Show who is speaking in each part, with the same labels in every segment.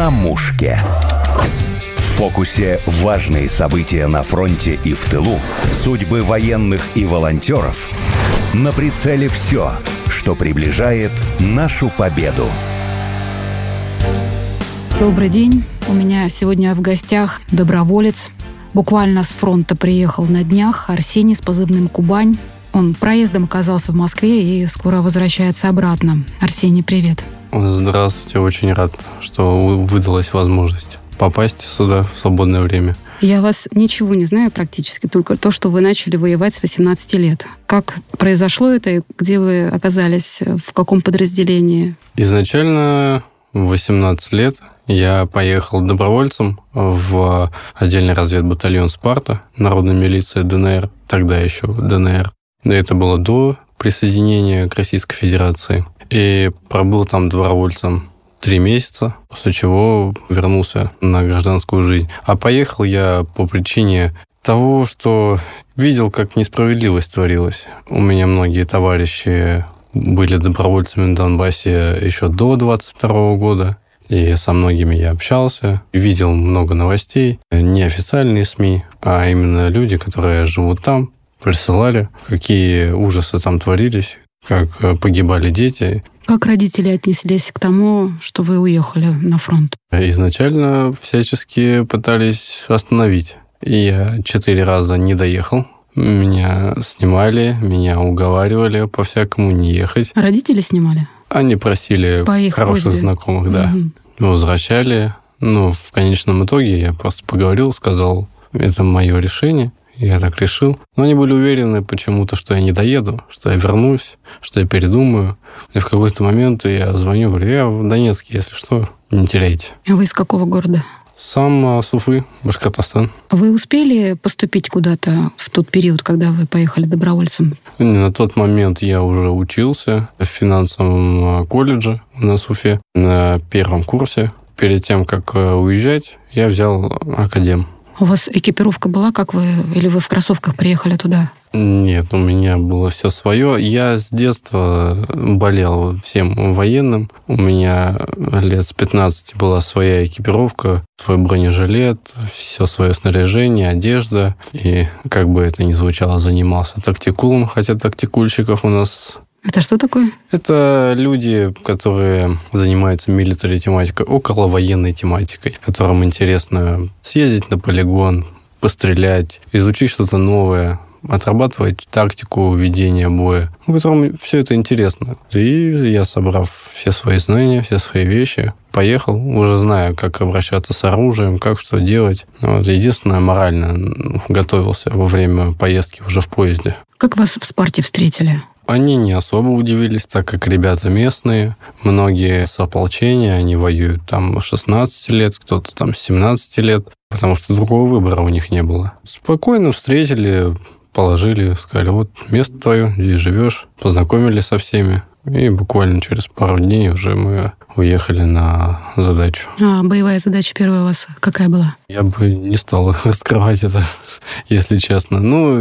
Speaker 1: на мушке. В фокусе важные события на фронте и в тылу, судьбы военных и волонтеров. На прицеле все, что приближает нашу победу.
Speaker 2: Добрый день. У меня сегодня в гостях доброволец. Буквально с фронта приехал на днях Арсений с позывным «Кубань». Он проездом оказался в Москве и скоро возвращается обратно. Арсений, привет.
Speaker 3: Здравствуйте, очень рад, что выдалась возможность попасть сюда в свободное время.
Speaker 2: Я вас ничего не знаю практически, только то, что вы начали воевать с 18 лет. Как произошло это и где вы оказались, в каком подразделении?
Speaker 3: Изначально в 18 лет я поехал добровольцем в отдельный разведбатальон «Спарта», народной милиции ДНР, тогда еще ДНР. Это было до присоединения к Российской Федерации. И пробыл там добровольцем три месяца, после чего вернулся на гражданскую жизнь. А поехал я по причине того, что видел, как несправедливость творилась. У меня многие товарищи были добровольцами на Донбассе еще до 22 года. И со многими я общался, видел много новостей, не официальные СМИ, а именно люди, которые живут там, присылали, какие ужасы там творились, как э, погибали дети.
Speaker 2: Как родители отнеслись к тому, что вы уехали на фронт?
Speaker 3: Изначально всячески пытались остановить. И я четыре раза не доехал. Меня снимали, меня уговаривали по-всякому не ехать.
Speaker 2: Родители снимали?
Speaker 3: Они просили По их хороших просьбе. знакомых, да. Угу. Возвращали. Ну, в конечном итоге я просто поговорил, сказал, это мое решение. Я так решил. Но они были уверены почему-то, что я не доеду, что я вернусь, что я передумаю. И в какой-то момент я звоню, говорю, я в Донецке, если что, не теряйте.
Speaker 2: А вы из какого города?
Speaker 3: Сам а, Суфы, Башкортостан.
Speaker 2: Вы успели поступить куда-то в тот период, когда вы поехали добровольцем?
Speaker 3: На тот момент я уже учился в финансовом а, колледже на Суфе на первом курсе. Перед тем, как а, уезжать, я взял академ.
Speaker 2: У вас экипировка была, как вы, или вы в кроссовках приехали туда?
Speaker 3: Нет, у меня было все свое. Я с детства болел всем военным. У меня лет с 15 была своя экипировка, свой бронежилет, все свое снаряжение, одежда. И, как бы это ни звучало, занимался тактикулом, хотя тактикульщиков у нас
Speaker 2: это что такое?
Speaker 3: Это люди, которые занимаются милитари тематикой, около военной тематикой, которым интересно съездить на полигон, пострелять, изучить что-то новое, отрабатывать тактику ведения боя, ну, которым все это интересно. И я, собрав все свои знания, все свои вещи, поехал, уже зная, как обращаться с оружием, как что делать. Вот, единственное, морально готовился во время поездки уже в поезде.
Speaker 2: Как вас в Спарте встретили?
Speaker 3: Они не особо удивились, так как ребята местные, многие с ополчения, они воюют там 16 лет, кто-то там 17 лет, потому что другого выбора у них не было. Спокойно встретили, положили, сказали, вот место твое, здесь живешь, познакомились со всеми. И буквально через пару дней уже мы уехали на задачу.
Speaker 2: А боевая задача первая у вас какая была?
Speaker 3: Я бы не стал раскрывать это, если честно. Ну,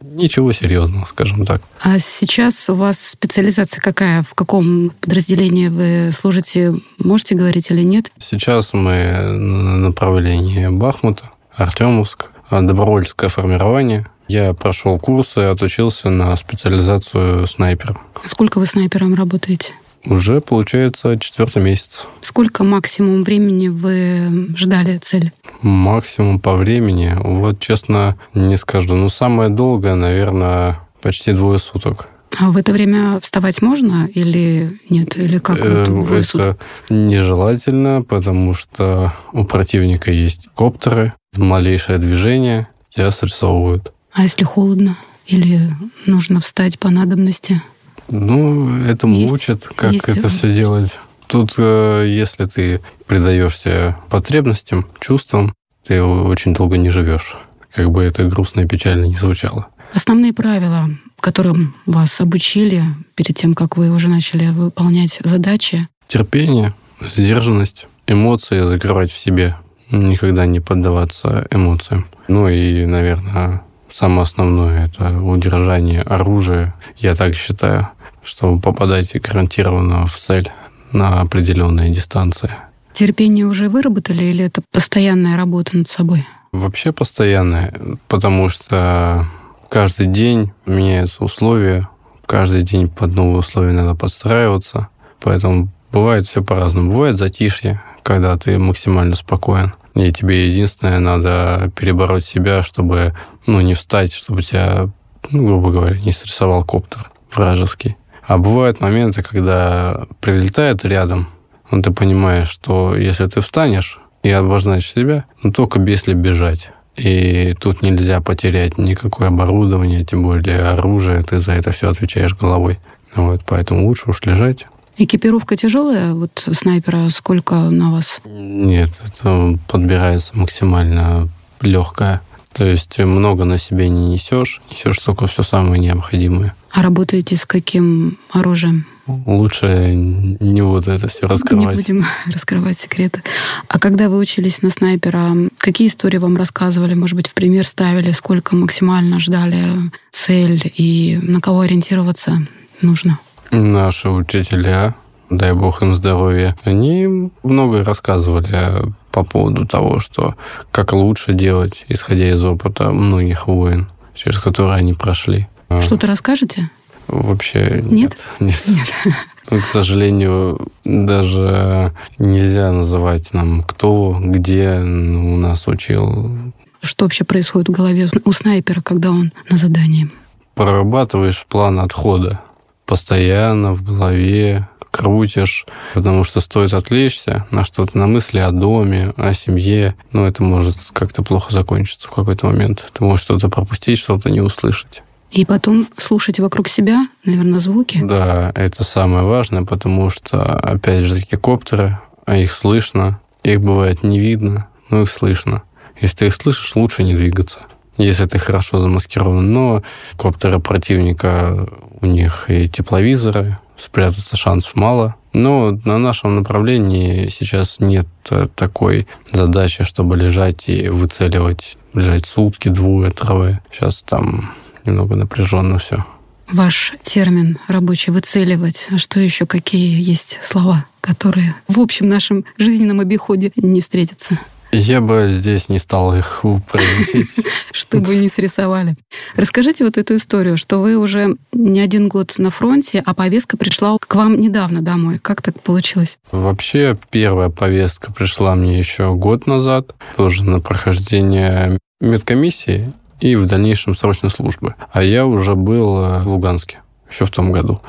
Speaker 3: ничего серьезного, скажем так.
Speaker 2: А сейчас у вас специализация какая? В каком подразделении вы служите? Можете говорить или нет?
Speaker 3: Сейчас мы на направлении Бахмута, Артемовск, добровольческое формирование – я прошел курсы, отучился на специализацию снайпера.
Speaker 2: Сколько вы снайпером работаете?
Speaker 3: Уже, получается, четвертый месяц.
Speaker 2: Сколько максимум времени вы ждали цель?
Speaker 3: Максимум по времени? Вот, честно, не скажу. Но самое долгое, наверное, почти двое суток.
Speaker 2: А в это время вставать можно или нет? Или как?
Speaker 3: Вот э, это нежелательно, потому что у противника есть коптеры, малейшее движение тебя срисовывают.
Speaker 2: А если холодно? Или нужно встать по надобности?
Speaker 3: Ну, это есть, учат, как есть это все делать. Тут, э, если ты предаешься потребностям, чувствам, ты очень долго не живешь. Как бы это грустно и печально не звучало.
Speaker 2: Основные правила, которым вас обучили перед тем, как вы уже начали выполнять задачи?
Speaker 3: Терпение, сдержанность, эмоции закрывать в себе, никогда не поддаваться эмоциям. Ну и, наверное, самое основное – это удержание оружия. Я так считаю, чтобы попадать гарантированно в цель на определенные дистанции.
Speaker 2: Терпение уже выработали или это постоянная работа над собой?
Speaker 3: Вообще постоянная, потому что каждый день меняются условия, каждый день под новые условия надо подстраиваться, поэтому бывает все по-разному. Бывает затишье, когда ты максимально спокоен. И тебе единственное, надо перебороть себя, чтобы ну, не встать, чтобы тебя, ну, грубо говоря, не стрессовал коптер вражеский. А бывают моменты, когда прилетает рядом, ну, ты понимаешь, что если ты встанешь и обозначишь себя, ну, только если бежать. И тут нельзя потерять никакое оборудование, тем более оружие, ты за это все отвечаешь головой. Вот, поэтому лучше уж лежать.
Speaker 2: Экипировка тяжелая, вот снайпера сколько на вас?
Speaker 3: Нет, это подбирается максимально легкая. То есть много на себе не несешь, несешь только все самое необходимое.
Speaker 2: А работаете с каким оружием?
Speaker 3: Лучше не буду это все раскрывать.
Speaker 2: Не будем раскрывать секреты. А когда вы учились на снайпера, какие истории вам рассказывали? Может быть, в пример ставили, сколько максимально ждали цель и на кого ориентироваться нужно?
Speaker 3: Наши учителя, дай бог им здоровья, они многое рассказывали по поводу того, что как лучше делать, исходя из опыта многих войн, через которые они прошли.
Speaker 2: Что-то расскажете?
Speaker 3: Вообще
Speaker 2: нет.
Speaker 3: Нет. нет. Ну, к сожалению, даже нельзя называть нам, кто, где у нас учил.
Speaker 2: Что вообще происходит в голове у снайпера, когда он на задании?
Speaker 3: Прорабатываешь план отхода постоянно в голове, крутишь, потому что стоит отвлечься на что-то, на мысли о доме, о семье, ну, это может как-то плохо закончиться в какой-то момент. Ты можешь что-то пропустить, что-то не услышать.
Speaker 2: И потом слушать вокруг себя, наверное, звуки.
Speaker 3: Да, это самое важное, потому что, опять же, такие коптеры, их слышно, их бывает не видно, но их слышно. Если ты их слышишь, лучше не двигаться если ты хорошо замаскирован. Но коптеры противника, у них и тепловизоры, спрятаться шансов мало. Но на нашем направлении сейчас нет такой задачи, чтобы лежать и выцеливать, лежать сутки, двое, трое. Сейчас там немного напряженно все.
Speaker 2: Ваш термин рабочий выцеливать. А что еще? Какие есть слова, которые в общем нашем жизненном обиходе не встретятся?
Speaker 3: Я бы здесь не стал их произносить.
Speaker 2: Чтобы не срисовали. Расскажите вот эту историю, что вы уже не один год на фронте, а повестка пришла к вам недавно домой. Как так получилось?
Speaker 3: Вообще, первая повестка пришла мне еще год назад, тоже на прохождение медкомиссии и в дальнейшем срочной службы. А я уже был э, в Луганске еще в том году.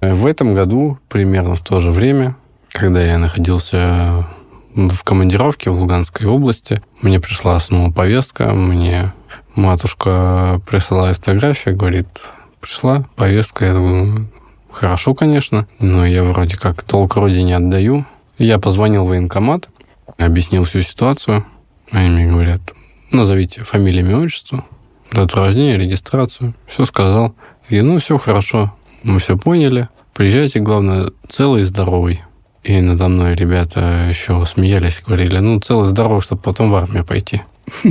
Speaker 3: В этом году, примерно в то же время, когда я находился в командировке в Луганской области. Мне пришла снова повестка, мне матушка присылает фотографию, говорит, пришла повестка, я думаю, хорошо, конечно, но я вроде как толк родине отдаю. Я позвонил в военкомат, объяснил всю ситуацию. Они мне говорят, назовите фамилию, имя, отчество, дату рождения, регистрацию. Все сказал. И ну, все хорошо, мы все поняли. Приезжайте, главное, целый и здоровый. И надо мной ребята еще смеялись, говорили, ну, целый здоров, чтобы потом в армию пойти.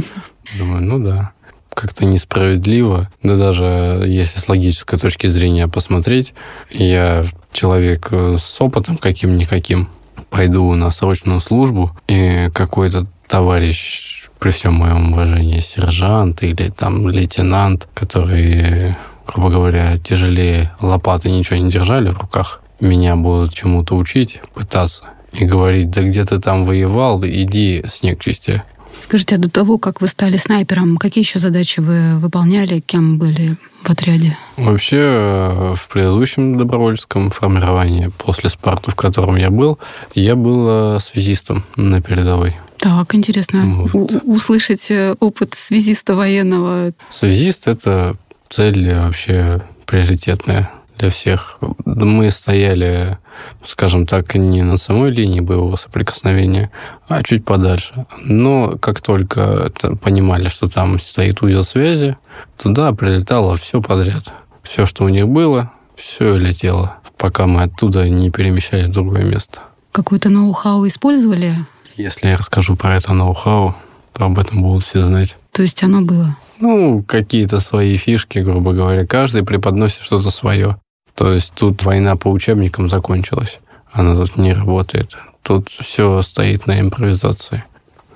Speaker 3: Думаю, ну да. Как-то несправедливо. Да даже если с логической точки зрения посмотреть, я человек с опытом каким-никаким, пойду на срочную службу, и какой-то товарищ, при всем моем уважении, сержант или там лейтенант, который, грубо говоря, тяжелее лопаты ничего не держали в руках, меня будут чему-то учить, пытаться, и говорить, да где ты там воевал, иди снег чисти.
Speaker 2: Скажите, а до того, как вы стали снайпером, какие еще задачи вы выполняли, кем были в отряде?
Speaker 3: Вообще, э, в предыдущем добровольческом формировании, после Спарту, в котором я был, я был э, связистом на передовой.
Speaker 2: Так, интересно вот. услышать э, опыт связиста военного.
Speaker 3: Связист — это цель вообще приоритетная для всех. Мы стояли, скажем так, не на самой линии боевого соприкосновения, а чуть подальше. Но как только понимали, что там стоит узел связи, туда прилетало все подряд. Все, что у них было, все летело, пока мы оттуда не перемещались в другое место.
Speaker 2: Какое-то ноу-хау использовали?
Speaker 3: Если я расскажу про это ноу-хау, то об этом будут все знать.
Speaker 2: То есть оно было?
Speaker 3: Ну, какие-то свои фишки, грубо говоря. Каждый преподносит что-то свое. То есть тут война по учебникам закончилась. Она тут не работает. тут все стоит на импровизации.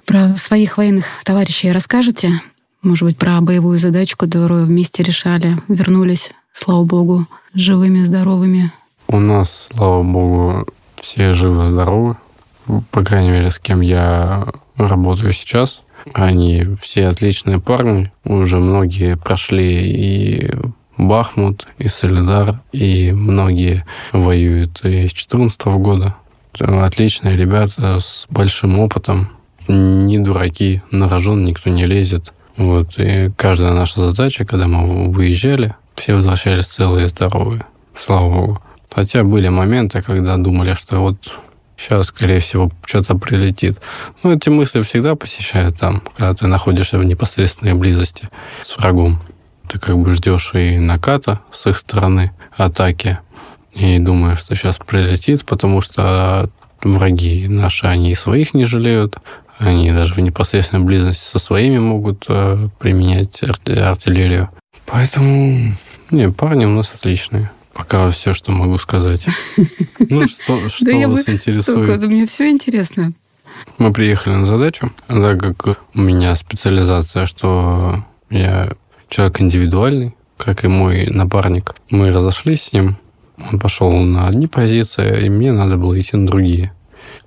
Speaker 2: Про своих военных товарищей расскажете? Может быть, про боевую задачу, которую вместе решали, вернулись, слава богу, живыми, здоровыми?
Speaker 3: У нас, слава богу, все живы-здоровы. По крайней мере, с кем я работаю сейчас. Они все отличные парни. Уже многие прошли и Бахмут, и Солидар, и многие воюют и с 2014 года. Отличные ребята с большим опытом. Не дураки, на рожон никто не лезет. Вот. И каждая наша задача, когда мы выезжали, все возвращались целые и здоровые. Слава Богу. Хотя были моменты, когда думали, что вот сейчас, скорее всего, что-то прилетит. Ну, эти мысли всегда посещают там, когда ты находишься в непосредственной близости с врагом. Ты как бы ждешь и наката с их стороны, атаки, и думаешь, что сейчас прилетит, потому что враги наши, они своих не жалеют, они даже в непосредственной близости со своими могут э, применять артиллерию. Поэтому, не, парни у нас отличные. Пока все, что могу сказать. Ну, что, что вас интересует?
Speaker 2: Мне все интересно.
Speaker 3: Мы приехали на задачу, так как у меня специализация, что я человек индивидуальный, как и мой напарник. Мы разошлись с ним, он пошел на одни позиции, и мне надо было идти на другие.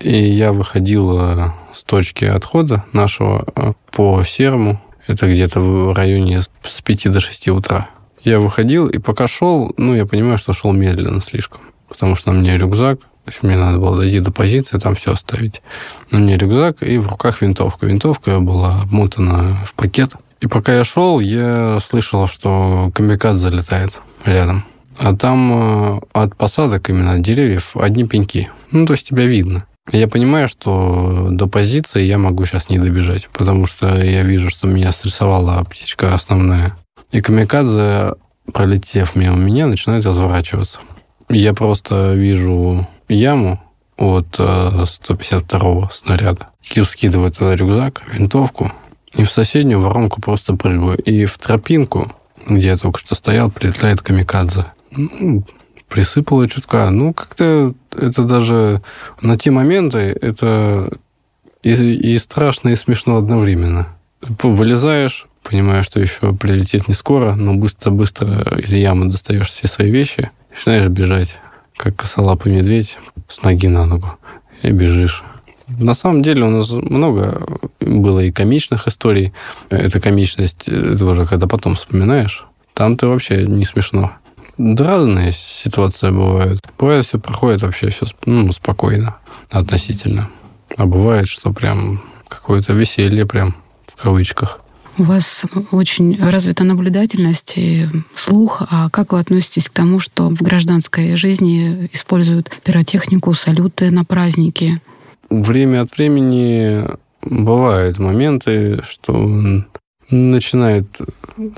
Speaker 3: И я выходил э, с точки отхода нашего э, по серому. Это где-то в районе с 5 до 6 утра. Я выходил, и пока шел, ну, я понимаю, что шел медленно слишком. Потому что на мне рюкзак, то есть мне надо было дойти до позиции, там все оставить. На мне рюкзак и в руках винтовка. Винтовка была обмотана в пакет. И пока я шел, я слышал, что камикад залетает рядом. А там э, от посадок, именно от деревьев, одни пеньки. Ну, то есть тебя видно. Я понимаю, что до позиции я могу сейчас не добежать, потому что я вижу, что меня стрессовала птичка основная. И камикадзе, пролетев мимо меня, начинает разворачиваться. Я просто вижу яму от 152-го э, снаряда. Кир скидывает туда рюкзак, винтовку, и в соседнюю воронку просто прыгаю. И в тропинку, где я только что стоял, прилетает камикадзе. Ну, присыпало чутка. Ну, как-то это даже на те моменты это и, и страшно, и смешно одновременно. Вылезаешь, понимаешь, что еще прилетит не скоро, но быстро-быстро из ямы достаешь все свои вещи, начинаешь бежать, как косолапый медведь, с ноги на ногу, и бежишь. На самом деле у нас много было и комичных историй. Эта комичность, это уже когда потом вспоминаешь, там ты вообще не смешно. Да, разные ситуации бывают. Бывает, все проходит вообще все ну, спокойно относительно. А бывает, что прям какое-то веселье прям в кавычках.
Speaker 2: У вас очень развита наблюдательность и слух. А как вы относитесь к тому, что в гражданской жизни используют пиротехнику, салюты на праздники?
Speaker 3: Время от времени бывают моменты, что начинает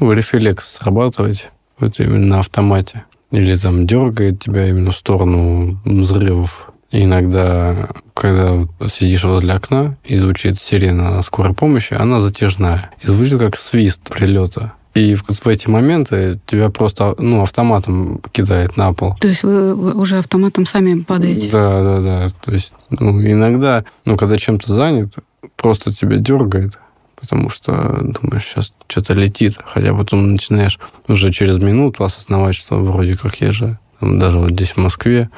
Speaker 3: рефлекс срабатывать вот именно на автомате. Или там дергает тебя именно в сторону взрывов. Иногда, когда сидишь возле окна и звучит сирена скорой помощи, она затяжная. И звучит как свист прилета. И в, в эти моменты тебя просто ну, автоматом кидает на пол.
Speaker 2: То есть вы, вы уже автоматом сами падаете?
Speaker 3: Да, да, да. То есть ну, иногда, ну, когда чем-то занят, просто тебя дергает, потому что думаешь, сейчас что-то летит, хотя потом начинаешь уже через минуту осознавать, что вроде как я же даже вот здесь в Москве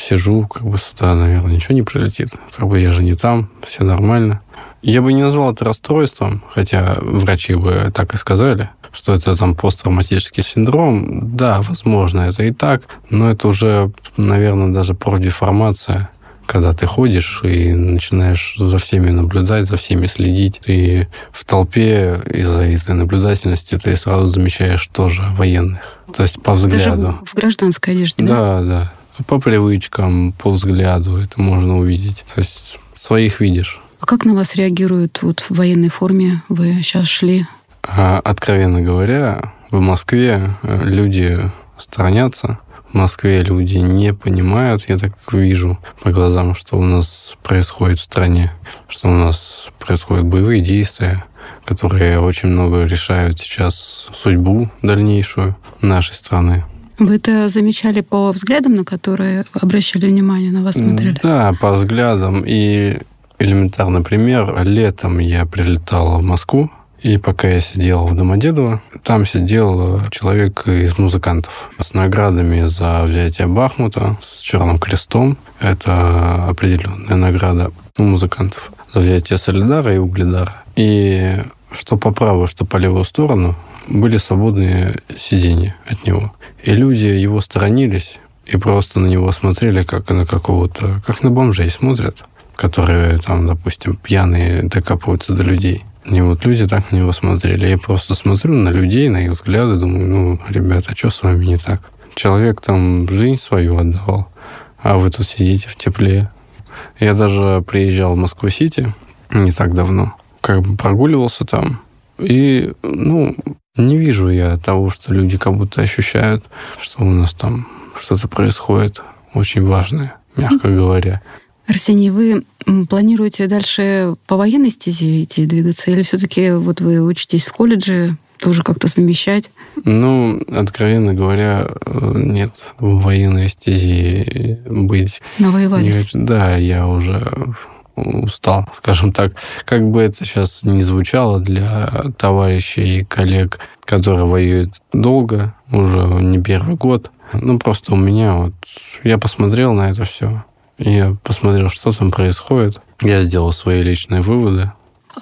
Speaker 3: сижу, как бы сюда, наверное, ничего не прилетит. Как бы я же не там, все нормально. Я бы не назвал это расстройством, хотя врачи бы так и сказали, что это там посттравматический синдром. Да, возможно, это и так, но это уже, наверное, даже профдеформация когда ты ходишь и начинаешь за всеми наблюдать, за всеми следить, и в толпе из-за этой наблюдательности ты сразу замечаешь тоже военных. То есть по взгляду. Даже
Speaker 2: в гражданской одежде,
Speaker 3: да? Да, да. По привычкам, по взгляду это можно увидеть. То есть своих видишь.
Speaker 2: А как на вас реагируют вот в военной форме? Вы сейчас шли?
Speaker 3: А, откровенно говоря, в Москве э, люди сторонятся в Москве люди не понимают, я так вижу по глазам, что у нас происходит в стране, что у нас происходят боевые действия, которые очень много решают сейчас судьбу дальнейшую нашей страны.
Speaker 2: Вы это замечали по взглядам, на которые обращали внимание, на вас смотрели?
Speaker 3: Да, по взглядам. И элементарный пример. Летом я прилетал в Москву, и пока я сидел в Домодедово, там сидел человек из музыкантов с наградами за взятие Бахмута, с черным крестом. Это определенная награда у музыкантов за взятие Солидара и Угледара. И что по правую, что по левую сторону были свободные сиденья от него. И люди его сторонились и просто на него смотрели, как на какого-то, как на бомжей смотрят, которые там, допустим, пьяные докапываются до людей. И вот люди так на него смотрели. Я просто смотрю на людей, на их взгляды, думаю, ну, ребята, что с вами не так? Человек там жизнь свою отдавал, а вы тут сидите в тепле. Я даже приезжал в Москву-Сити не так давно, как бы прогуливался там, и, ну, не вижу я того, что люди как будто ощущают, что у нас там что-то происходит очень важное, мягко говоря.
Speaker 2: Арсений, вы планируете дальше по военной стезе идти двигаться, или все-таки вот вы учитесь в колледже, тоже как-то совмещать?
Speaker 3: Ну, откровенно говоря, нет, в военной стези быть...
Speaker 2: Навоевались?
Speaker 3: Не, да, я уже устал, скажем так. Как бы это сейчас не звучало для товарищей и коллег, которые воюют долго, уже не первый год. Ну, просто у меня вот... Я посмотрел на это все. Я посмотрел, что там происходит. Я сделал свои личные выводы.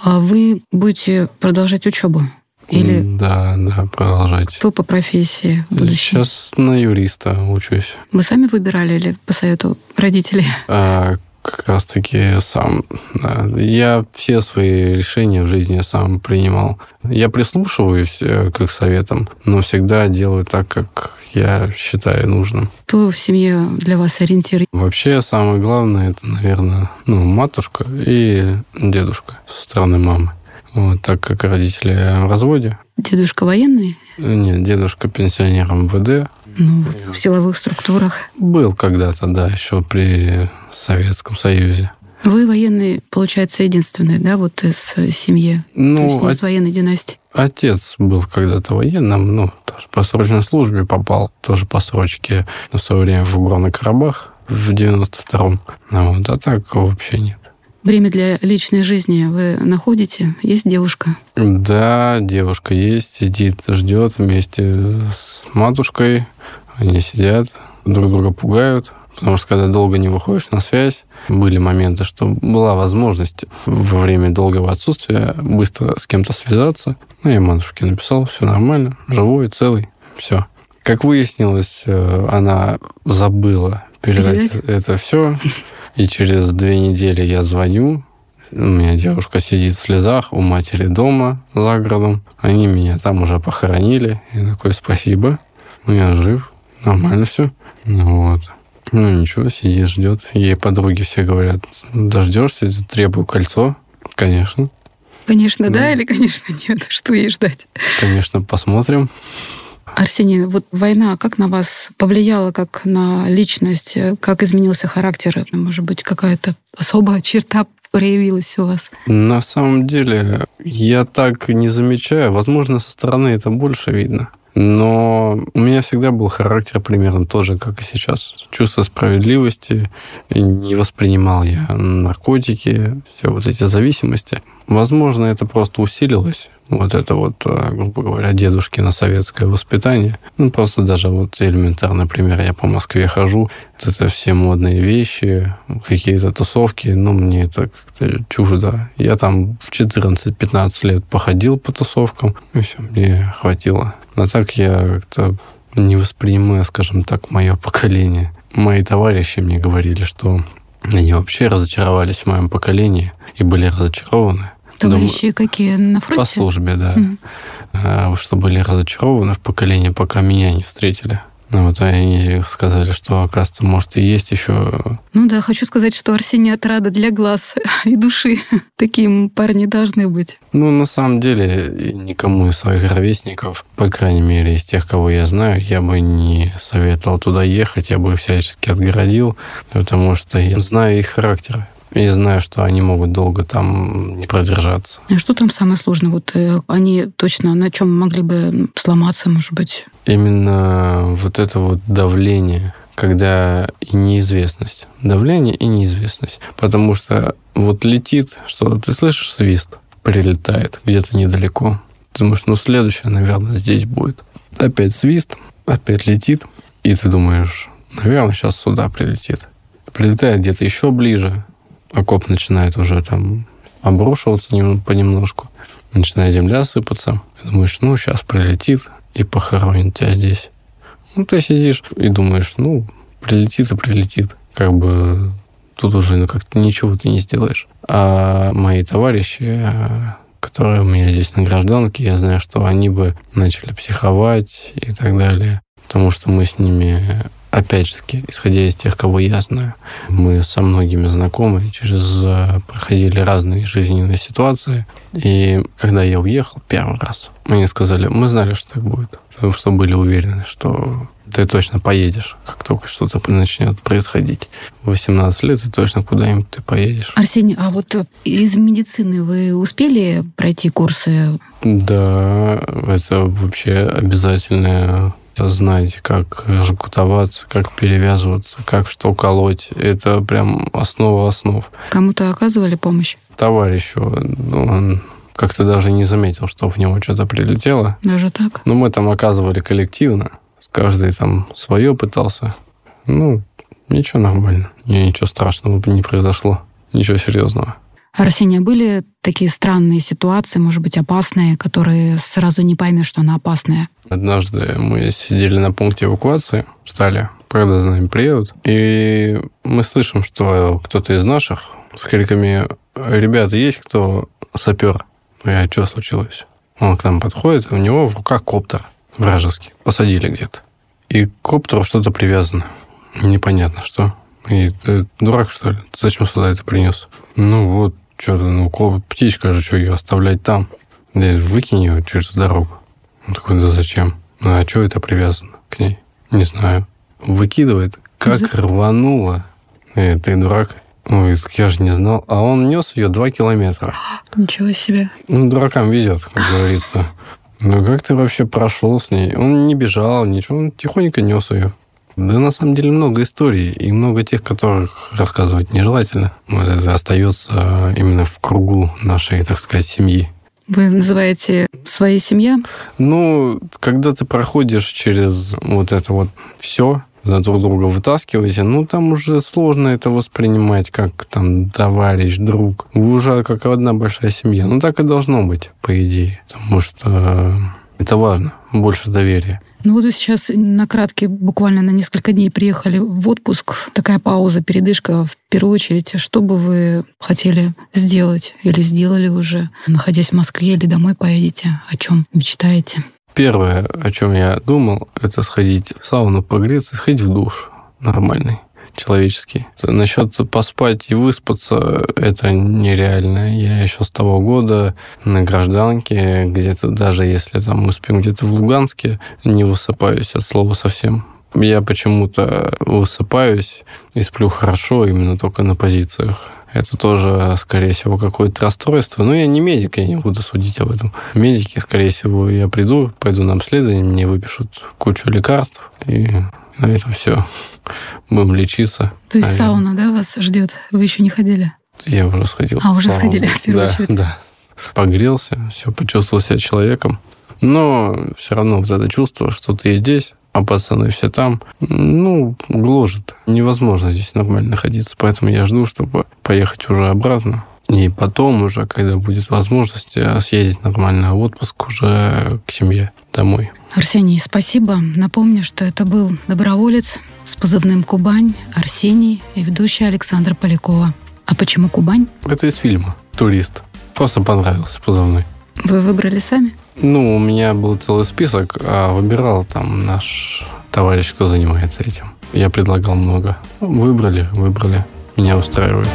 Speaker 2: А вы будете продолжать учебу? Или
Speaker 3: да, да, продолжать.
Speaker 2: Кто по профессии будущем?
Speaker 3: Сейчас на юриста учусь.
Speaker 2: Вы сами выбирали или по совету родителей?
Speaker 3: А, как раз-таки сам. Да. Я все свои решения в жизни сам принимал. Я прислушиваюсь э, к их советам, но всегда делаю так, как я считаю нужным.
Speaker 2: Кто в семье для вас ориентир?
Speaker 3: Вообще, самое главное, это, наверное, ну, матушка и дедушка со стороны мамы. Вот, так как родители в разводе.
Speaker 2: Дедушка военный?
Speaker 3: Нет, дедушка пенсионер МВД.
Speaker 2: Ну, в силовых структурах.
Speaker 3: Был когда-то, да, еще при Советском Союзе.
Speaker 2: Вы военный, получается, единственный, да, вот из семьи?
Speaker 3: Ну,
Speaker 2: То есть из военной династии?
Speaker 3: Отец был когда-то военным, ну, тоже по срочной службе попал, тоже по срочке в свое время в Горный Карабах в 92-м. Ну, вот, а так вообще нет.
Speaker 2: Время для личной жизни вы находите? Есть девушка?
Speaker 3: Да, девушка есть, сидит, ждет вместе с матушкой. Они сидят, друг друга пугают. Потому что когда долго не выходишь на связь, были моменты, что была возможность во время долгого отсутствия быстро с кем-то связаться. Ну, я матушке написал, все нормально, живой, целый, все. Как выяснилось, э, она забыла передать Передать? это все. И через две недели я звоню, у меня девушка сидит в слезах у матери дома за городом. Они меня там уже похоронили. Я такой, спасибо. Ну, я жив. Нормально все. Ну, вот. Ну, ничего, сидит, ждет. Ей подруги все говорят, дождешься, требую кольцо. Конечно.
Speaker 2: Конечно, да, да или, конечно, нет? Что ей ждать?
Speaker 3: Конечно, посмотрим.
Speaker 2: Арсений, вот война как на вас повлияла, как на личность, как изменился характер? Может быть, какая-то особая черта проявилась у вас?
Speaker 3: На самом деле, я так не замечаю. Возможно, со стороны это больше видно. Но у меня всегда был характер примерно тот же, как и сейчас. Чувство справедливости. Не воспринимал я наркотики, все вот эти зависимости. Возможно, это просто усилилось вот это вот, э, грубо говоря, дедушкино советское воспитание. Ну, просто даже вот элементарный пример. Я по Москве хожу, это все модные вещи, какие-то тусовки, ну, мне это как-то чуждо. Я там в 14-15 лет походил по тусовкам, и все, мне хватило. А так я как-то не воспринимаю, скажем так, мое поколение. Мои товарищи мне говорили, что они вообще разочаровались в моем поколении и были разочарованы.
Speaker 2: Товарищи Думаю, какие? На фронте?
Speaker 3: По службе, да. Mm. Что были разочарованы в поколении, пока меня не встретили. Ну, вот они сказали, что, оказывается, может, и есть еще...
Speaker 2: Ну да, хочу сказать, что Арсений отрада для глаз и души. Таким парни должны быть.
Speaker 3: Ну, на самом деле, никому из своих ровесников, по крайней мере, из тех, кого я знаю, я бы не советовал туда ехать, я бы всячески отгородил, потому что я знаю их характер. И я знаю, что они могут долго там не продержаться.
Speaker 2: А что там самое сложное? Вот э, они точно на чем могли бы сломаться, может быть?
Speaker 3: Именно вот это вот давление, когда и неизвестность. Давление и неизвестность. Потому что вот летит, что ты слышишь свист, прилетает где-то недалеко. Ты думаешь, ну следующее, наверное, здесь будет. Опять свист, опять летит, и ты думаешь, наверное, сейчас сюда прилетит. Прилетает где-то еще ближе, окоп начинает уже там обрушиваться понемножку, начинает земля сыпаться. Ты думаешь, ну, сейчас прилетит и похоронит тебя здесь. Ну, ты сидишь и думаешь, ну, прилетит и прилетит. Как бы тут уже ну, как-то ничего ты не сделаешь. А мои товарищи, которые у меня здесь на гражданке, я знаю, что они бы начали психовать и так далее. Потому что мы с ними опять же таки, исходя из тех, кого я знаю, мы со многими знакомы, через э, проходили разные жизненные ситуации. И когда я уехал первый раз, мне сказали, мы знали, что так будет, потому что были уверены, что ты точно поедешь, как только что-то начнет происходить. В 18 лет ты точно куда-нибудь ты поедешь.
Speaker 2: Арсений, а вот из медицины вы успели пройти курсы?
Speaker 3: Да, это вообще обязательная знать, как жгутоваться, как перевязываться, как что колоть. Это прям основа основ.
Speaker 2: Кому-то оказывали помощь?
Speaker 3: Товарищу. Он как-то даже не заметил, что в него что-то прилетело.
Speaker 2: Даже так?
Speaker 3: Ну, мы там оказывали коллективно. Каждый там свое пытался. Ну, ничего нормально. Ничего страшного не произошло. Ничего серьезного.
Speaker 2: Арсения, были такие странные ситуации, может быть, опасные, которые сразу не поймешь, что она опасная?
Speaker 3: Однажды мы сидели на пункте эвакуации, ждали, когда за нами приедут, и мы слышим, что кто-то из наших с криками «Ребята, есть кто сапер?» Я, что случилось? Он к нам подходит, у него в руках коптер вражеский. Посадили где-то. И к коптеру что-то привязано. Непонятно что. И ты дурак, что ли? Ты зачем сюда это принес? Ну вот, что-то, ну, птичка же, что ее оставлять там? Да выкинь ее через дорогу. Он такой, да зачем? Ну, а что это привязано к ней? Не знаю. Выкидывает, как За... рвануло. Э, ты дурак. Ой, я же не знал. А он нес ее два километра.
Speaker 2: Ничего себе.
Speaker 3: Ну, дуракам везет, как говорится. Ну, как ты вообще прошел с ней? Он не бежал, ничего, он тихонько нес ее. Да на самом деле много историй, и много тех, которых рассказывать нежелательно. Вот это остается именно в кругу нашей, так сказать, семьи.
Speaker 2: Вы называете своей семья?
Speaker 3: Ну, когда ты проходишь через вот это вот все, друг друга вытаскиваете, ну, там уже сложно это воспринимать как там товарищ, друг. Вы уже как одна большая семья. Ну, так и должно быть, по идее. Потому что это важно, больше доверия.
Speaker 2: Ну вот вы сейчас на кратке, буквально на несколько дней приехали в отпуск. Такая пауза, передышка. В первую очередь, что бы вы хотели сделать или сделали уже, находясь в Москве или домой поедете? О чем мечтаете?
Speaker 3: Первое, о чем я думал, это сходить в сауну, погреться, сходить в душ нормальный человеческий. Насчет поспать и выспаться, это нереально. Я еще с того года на гражданке, где-то даже если там мы спим где-то в Луганске, не высыпаюсь от слова совсем. Я почему-то высыпаюсь и сплю хорошо именно только на позициях. Это тоже, скорее всего, какое-то расстройство. Но я не медик, я не буду судить об этом. Медики, скорее всего, я приду, пойду на обследование, мне выпишут кучу лекарств, и на этом все. Будем лечиться.
Speaker 2: То есть наверное. сауна, да, вас ждет? Вы еще не ходили?
Speaker 3: Я уже сходил.
Speaker 2: А, уже сходили, в первую
Speaker 3: да,
Speaker 2: очередь.
Speaker 3: Да, Погрелся, все, почувствовал себя человеком. Но все равно вот это чувство, что ты здесь, а пацаны все там, ну, гложет. Невозможно здесь нормально находиться. Поэтому я жду, чтобы поехать уже обратно. И потом уже, когда будет возможность, э, съездить нормально в отпуск уже к семье домой.
Speaker 2: Арсений, спасибо. Напомню, что это был доброволец с позывным «Кубань» Арсений и ведущая Александра Полякова. А почему Кубань?
Speaker 3: Это из фильма «Турист». Просто понравился позывной.
Speaker 2: Вы выбрали сами?
Speaker 3: Ну, у меня был целый список, а выбирал там наш товарищ, кто занимается этим. Я предлагал много. Выбрали, выбрали. Меня устраивает.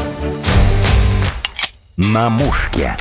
Speaker 1: На мушке.